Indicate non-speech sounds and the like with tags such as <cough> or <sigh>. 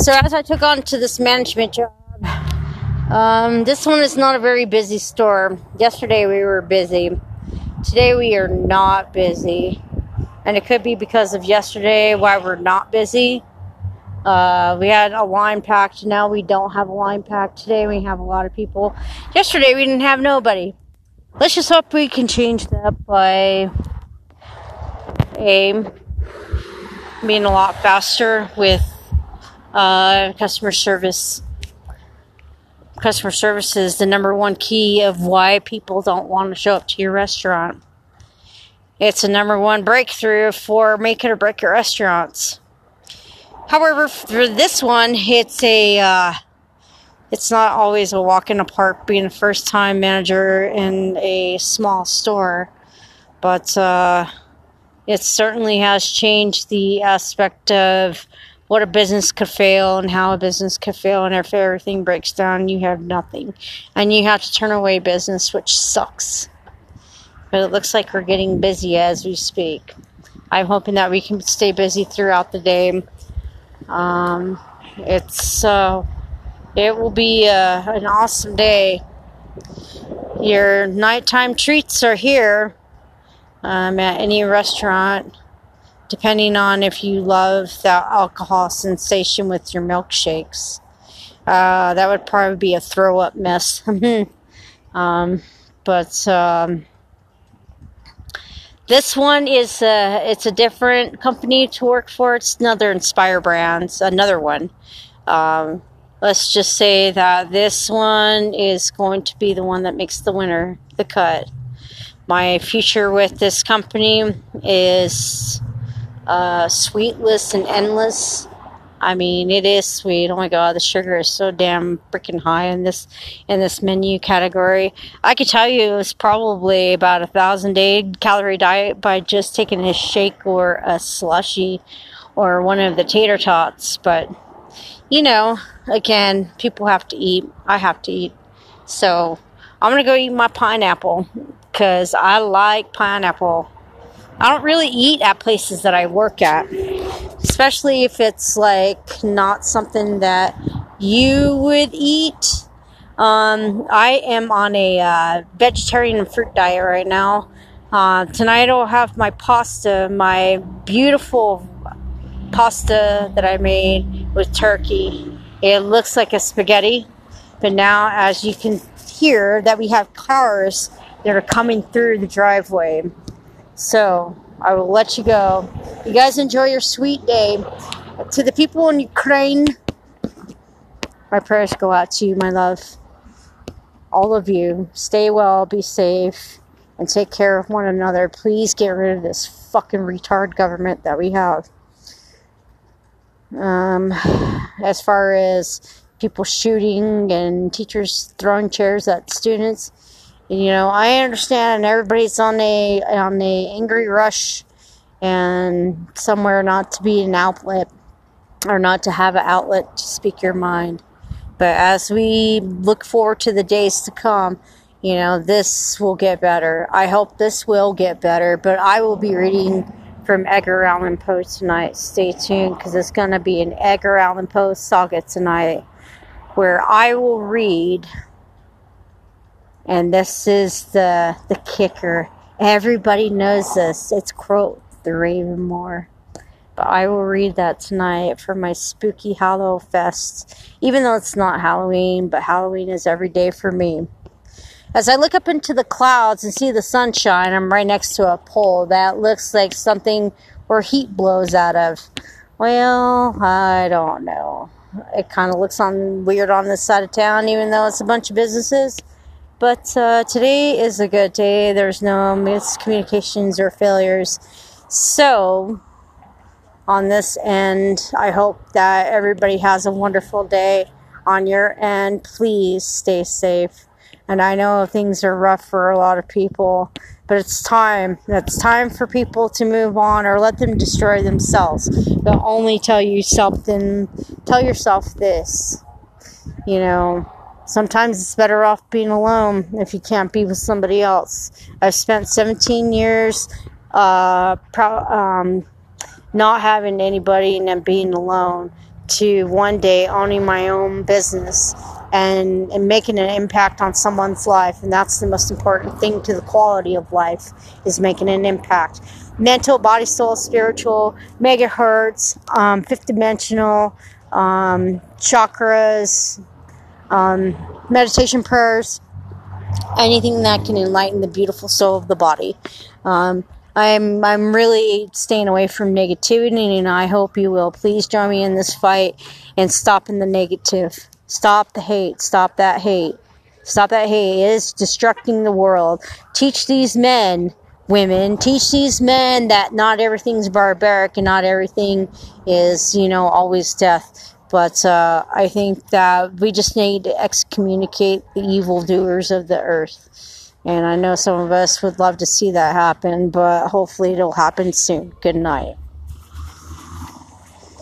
So as I took on to this management job, um, this one is not a very busy store. Yesterday we were busy. Today we are not busy. And it could be because of yesterday why we're not busy. Uh, we had a line packed. Now we don't have a line packed. Today we have a lot of people. Yesterday we didn't have nobody. Let's just hope we can change that by a being a lot faster with uh, customer service. Customer service is the number one key of why people don't want to show up to your restaurant. It's a number one breakthrough for make it or break your restaurants. However, for this one, it's a uh, it's not always a walk in the park being a first time manager in a small store, but uh, it certainly has changed the aspect of what a business could fail and how a business could fail. And if everything breaks down, you have nothing. And you have to turn away business, which sucks. But it looks like we're getting busy as we speak. I'm hoping that we can stay busy throughout the day. Um, it's uh, it will be uh, an awesome day. Your nighttime treats are here um, at any restaurant depending on if you love that alcohol sensation with your milkshakes. Uh, that would probably be a throw up mess. <laughs> um, but um, this one is a, it's a different company to work for. It's another Inspire Brands, another one. Um, let's just say that this one is going to be the one that makes the winner, the cut. My future with this company is uh, sweetless and endless. I mean, it is sweet. Oh my god, the sugar is so damn freaking high in this in this menu category. I could tell you it's probably about a thousand day calorie diet by just taking a shake or a slushy or one of the tater tots. But you know, again, people have to eat. I have to eat. So I'm gonna go eat my pineapple because I like pineapple. I don't really eat at places that I work at, especially if it's like not something that you would eat. Um, I am on a uh, vegetarian and fruit diet right now. Uh, tonight I'll have my pasta, my beautiful pasta that I made with turkey. It looks like a spaghetti, but now as you can hear that we have cars that are coming through the driveway. So I will let you go. You guys enjoy your sweet day. To the people in Ukraine, my prayers go out to you, my love. All of you, stay well, be safe, and take care of one another. Please get rid of this fucking retard government that we have. Um, as far as people shooting and teachers throwing chairs at students, you know, I understand everybody's on a on a angry rush and somewhere not to be an outlet or not to have an outlet to speak your mind. But as we look forward to the days to come, you know, this will get better. I hope this will get better, but I will be reading from Edgar Allan Poe tonight. Stay tuned because it's going to be an Edgar Allan Poe saga tonight where I will read and this is the the kicker. Everybody knows this. It's quote the Ravenmoor. But I will read that tonight for my spooky Hallow Fest. Even though it's not Halloween, but Halloween is every day for me. As I look up into the clouds and see the sunshine, I'm right next to a pole that looks like something where heat blows out of. Well, I don't know. It kind of looks on weird on this side of town, even though it's a bunch of businesses. But uh, today is a good day. There's no miscommunications or failures. So, on this end, I hope that everybody has a wonderful day on your end. Please stay safe. And I know things are rough for a lot of people, but it's time. It's time for people to move on or let them destroy themselves. They'll only tell you something, tell yourself this. You know, sometimes it's better off being alone if you can't be with somebody else. I've spent 17 years uh, pro- um, not having anybody and then being alone. to one day owning my own business and, and making an impact on someone's life and that's the most important thing to the quality of life is making an impact mental body soul spiritual megahertz um, fifth dimensional um, chakras um, meditation prayers anything that can enlighten the beautiful soul of the body um, I'm I'm really staying away from negativity, and I hope you will. Please join me in this fight and stopping the negative. Stop the hate. Stop that hate. Stop that hate. It is destructing the world. Teach these men, women, teach these men that not everything's barbaric and not everything is, you know, always death. But uh, I think that we just need to excommunicate the evildoers of the earth. And I know some of us would love to see that happen, but hopefully it'll happen soon. Good night.